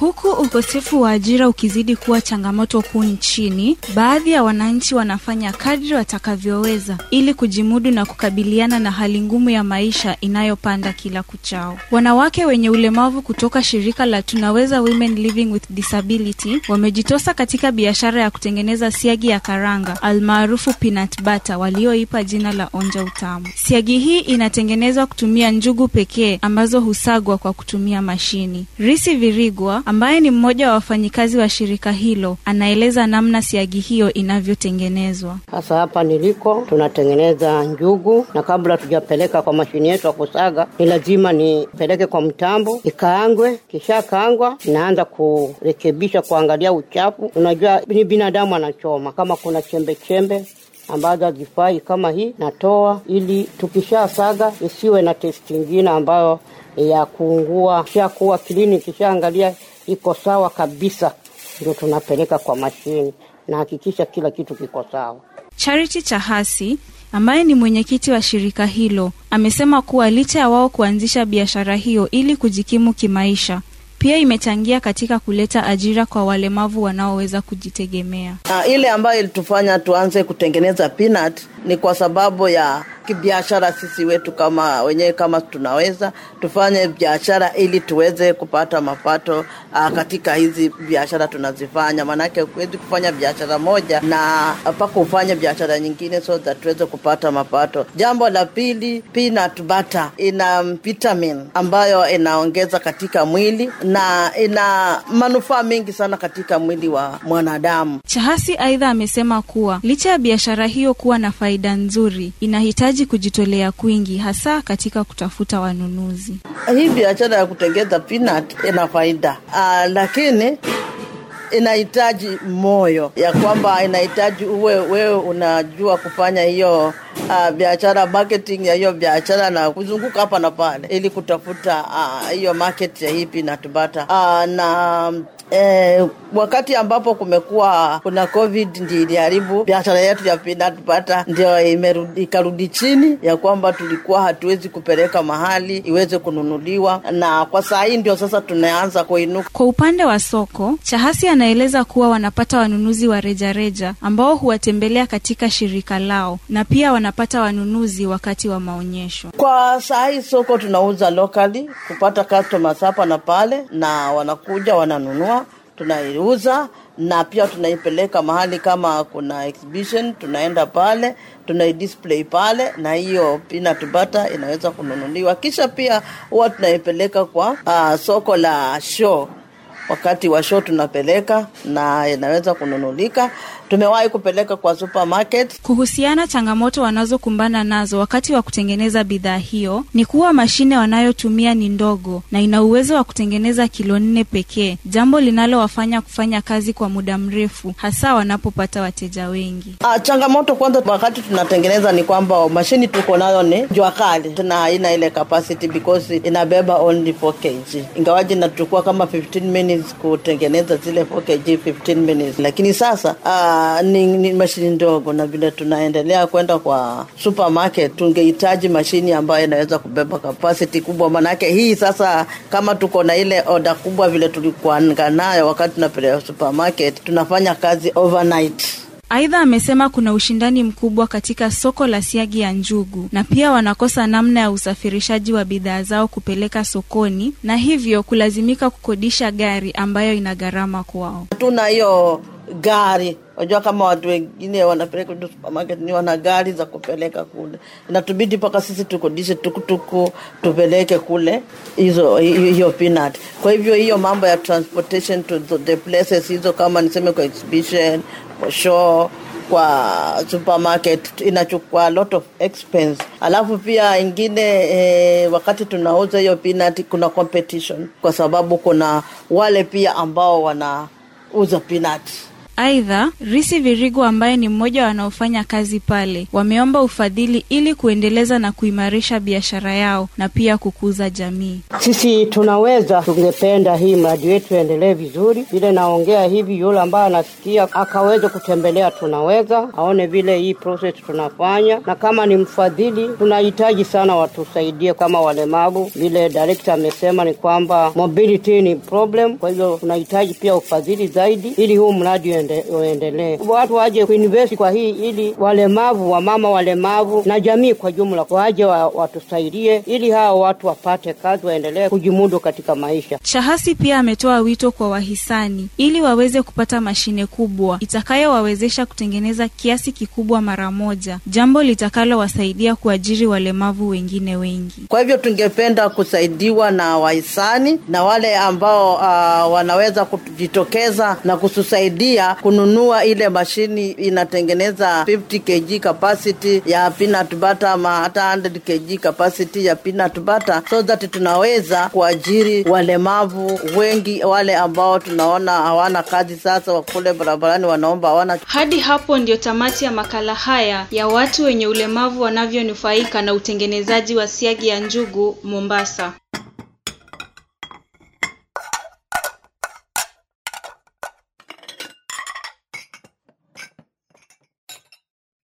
Huku ukosefu wa ajira ukizidi kuwa changamoto kuu nchini, baadhi ya wananchi wanafanya kadri watakavyoweza ili kujimudu na kukabiliana na hali ngumu ya maisha inayopanda kila kuchao. Wanawake wenye ulemavu kutoka shirika la Tunaweza Women Living with Disability wamejitosa katika biashara ya kutengeneza siagi ya karanga almaarufu peanut butter walioipa jina la onja utamu. Siagi hii inatengenezwa kutumia njugu pekee ambazo husagwa kwa kutumia mashini. Risi Virigwa ambaye ni mmoja wa wafanyikazi wa shirika hilo anaeleza namna siagi hiyo inavyotengenezwa. Sasa hapa niliko tunatengeneza njugu, na kabla tujapeleka kwa mashini yetu ya kusaga, ni lazima nipeleke kwa mtambo ikaangwe. Kisha kaangwa, naanza kurekebisha, kuangalia uchafu. Unajua ni binadamu anachoma, kama kuna chembe chembe ambazo hazifai kama hii natoa, ili tukisha saga isiwe na testi ingine ambayo ya kuungua. Kishakuwa kilini, kishaangalia iko sawa kabisa, ndio tunapeleka kwa mashini na hakikisha kila kitu kiko sawa. Charity Chahasi ambaye ni mwenyekiti wa shirika hilo amesema kuwa licha ya wao kuanzisha biashara hiyo ili kujikimu kimaisha, pia imechangia katika kuleta ajira kwa walemavu wanaoweza kujitegemea. Uh, ile ambayo ilitufanya tuanze kutengeneza peanut ni kwa sababu ya kibiashara. Sisi wetu kama wenyewe kama tunaweza tufanye biashara ili tuweze kupata mapato uh, katika hizi biashara tunazifanya, maanake huwezi kufanya biashara moja na mpaka ufanye biashara nyingine so that tuweze kupata mapato. Jambo la pili, peanut butter ina vitamin ambayo inaongeza katika mwili na ina manufaa mengi sana katika mwili wa mwanadamu. Chahasi aidha amesema kuwa licha ya biashara hiyo kuwa na faida nzuri, inahitaji kujitolea kwingi, hasa katika kutafuta wanunuzi. Hii biashara ya kutengeza peanut ina faida uh, lakini inahitaji moyo ya kwamba inahitaji uwe wewe unajua kufanya hiyo uh, biashara marketing ya hiyo biashara na kuzunguka hapa na pale ili kutafuta hiyo uh, market ya hipi na tubata uh, na Eh, wakati ambapo kumekuwa kuna covid ndio iliharibu biashara yetu ya peanut ndio ikarudi chini, ya kwamba tulikuwa hatuwezi kupeleka mahali iweze kununuliwa, na kwa saa hii ndio sasa tunaanza kuinuka. Kwa upande wa soko, Chahasi anaeleza kuwa wanapata wanunuzi wa rejareja ambao huwatembelea katika shirika lao na pia wanapata wanunuzi wakati wa maonyesho. Kwa saa hii soko tunauza lokali kupata customers hapa na pale, na wanakuja wananunua tunaiuza na pia tunaipeleka mahali kama kuna exhibition, tunaenda pale tunaidisplay pale, na hiyo peanut inaweza kununuliwa. Kisha pia huwa tunaipeleka kwa uh, soko la show. Wakati wa show tunapeleka na inaweza kununulika. Tumewahi kupeleka kwa supermarket. Kuhusiana changamoto wanazokumbana nazo wakati wa kutengeneza bidhaa hiyo ni kuwa mashine wanayotumia ni ndogo na ina uwezo wa kutengeneza kilo nne pekee, jambo linalowafanya kufanya kazi kwa muda mrefu, hasa wanapopata wateja wengi. Ah, changamoto kwanza wakati tunatengeneza ni kwamba mashini tuko nayo ni jua kali, tuna haina ile capacity because inabeba only 4 kg, ingawaji inachukua kama 15 minutes kutengeneza zile 4 kg 15 minutes, lakini sasa uh, ni, ni mashini ndogo, na vile tunaendelea kwenda kwa supermarket tungehitaji mashini ambayo inaweza kubeba capacity kubwa, manake hii sasa, kama tuko na ile oda kubwa vile tulikuwa nayo wakati tunapeleka supermarket, tunafanya kazi overnight. Aidha, amesema kuna ushindani mkubwa katika soko la siagi ya njugu na pia wanakosa namna ya usafirishaji wa bidhaa zao kupeleka sokoni na hivyo kulazimika kukodisha gari ambayo ina gharama kwao. Hatuna hiyo gari Unajua, kama watu wengine wanapeleka supermarket ni wana gari za kupeleka kule, inatubidi mpaka sisi tukodishe tukutuku tupeleke kule hizo hiyo peanut. Kwa hivyo hiyo mambo ya transportation to the places hizo, kama niseme kwa exhibition, kwa show, kwa supermarket inachukua lot of expense. Alafu pia ingine eh, wakati tunauza hiyo peanut kuna competition, kwa sababu kuna wale pia ambao wanauza peanut Aidha, Risi Virigu ambaye ni mmoja wanaofanya kazi pale, wameomba ufadhili ili kuendeleza na kuimarisha biashara yao na pia kukuza jamii. Sisi tunaweza, tungependa hii mradi wetu endelee vizuri. Vile naongea hivi, yule ambaye anasikia akaweza kutembelea, tunaweza aone vile hii proses tunafanya, na kama ni mfadhili, tunahitaji sana watusaidie kama walemavu. Vile director amesema ni kwamba mobility ni problem, kwa hivyo tunahitaji pia ufadhili zaidi ili huu mradi uendelee. Watu waje kuinvesti kwa hii ili walemavu, wamama walemavu na jamii kwa jumla waje wa, watusaidie ili hao watu wapate kazi, waendelee kujimudu katika maisha. Shahasi pia ametoa wito kwa wahisani ili waweze kupata mashine kubwa itakayowawezesha kutengeneza kiasi kikubwa mara moja, jambo litakalowasaidia kuajiri walemavu wengine wengi. Kwa hivyo tungependa kusaidiwa na wahisani na wale ambao uh, wanaweza kujitokeza na kutusaidia kununua ile mashini inatengeneza 50 kg capacity ya peanut butter ama hata 100 kg capacity ya peanut butter so that tunaweza kuajiri walemavu wengi, wale ambao tunaona hawana kazi sasa, wakule barabarani wanaomba hawana. Hadi hapo ndio tamati ya makala haya ya watu wenye ulemavu wanavyonufaika na utengenezaji wa siagi ya njugu Mombasa.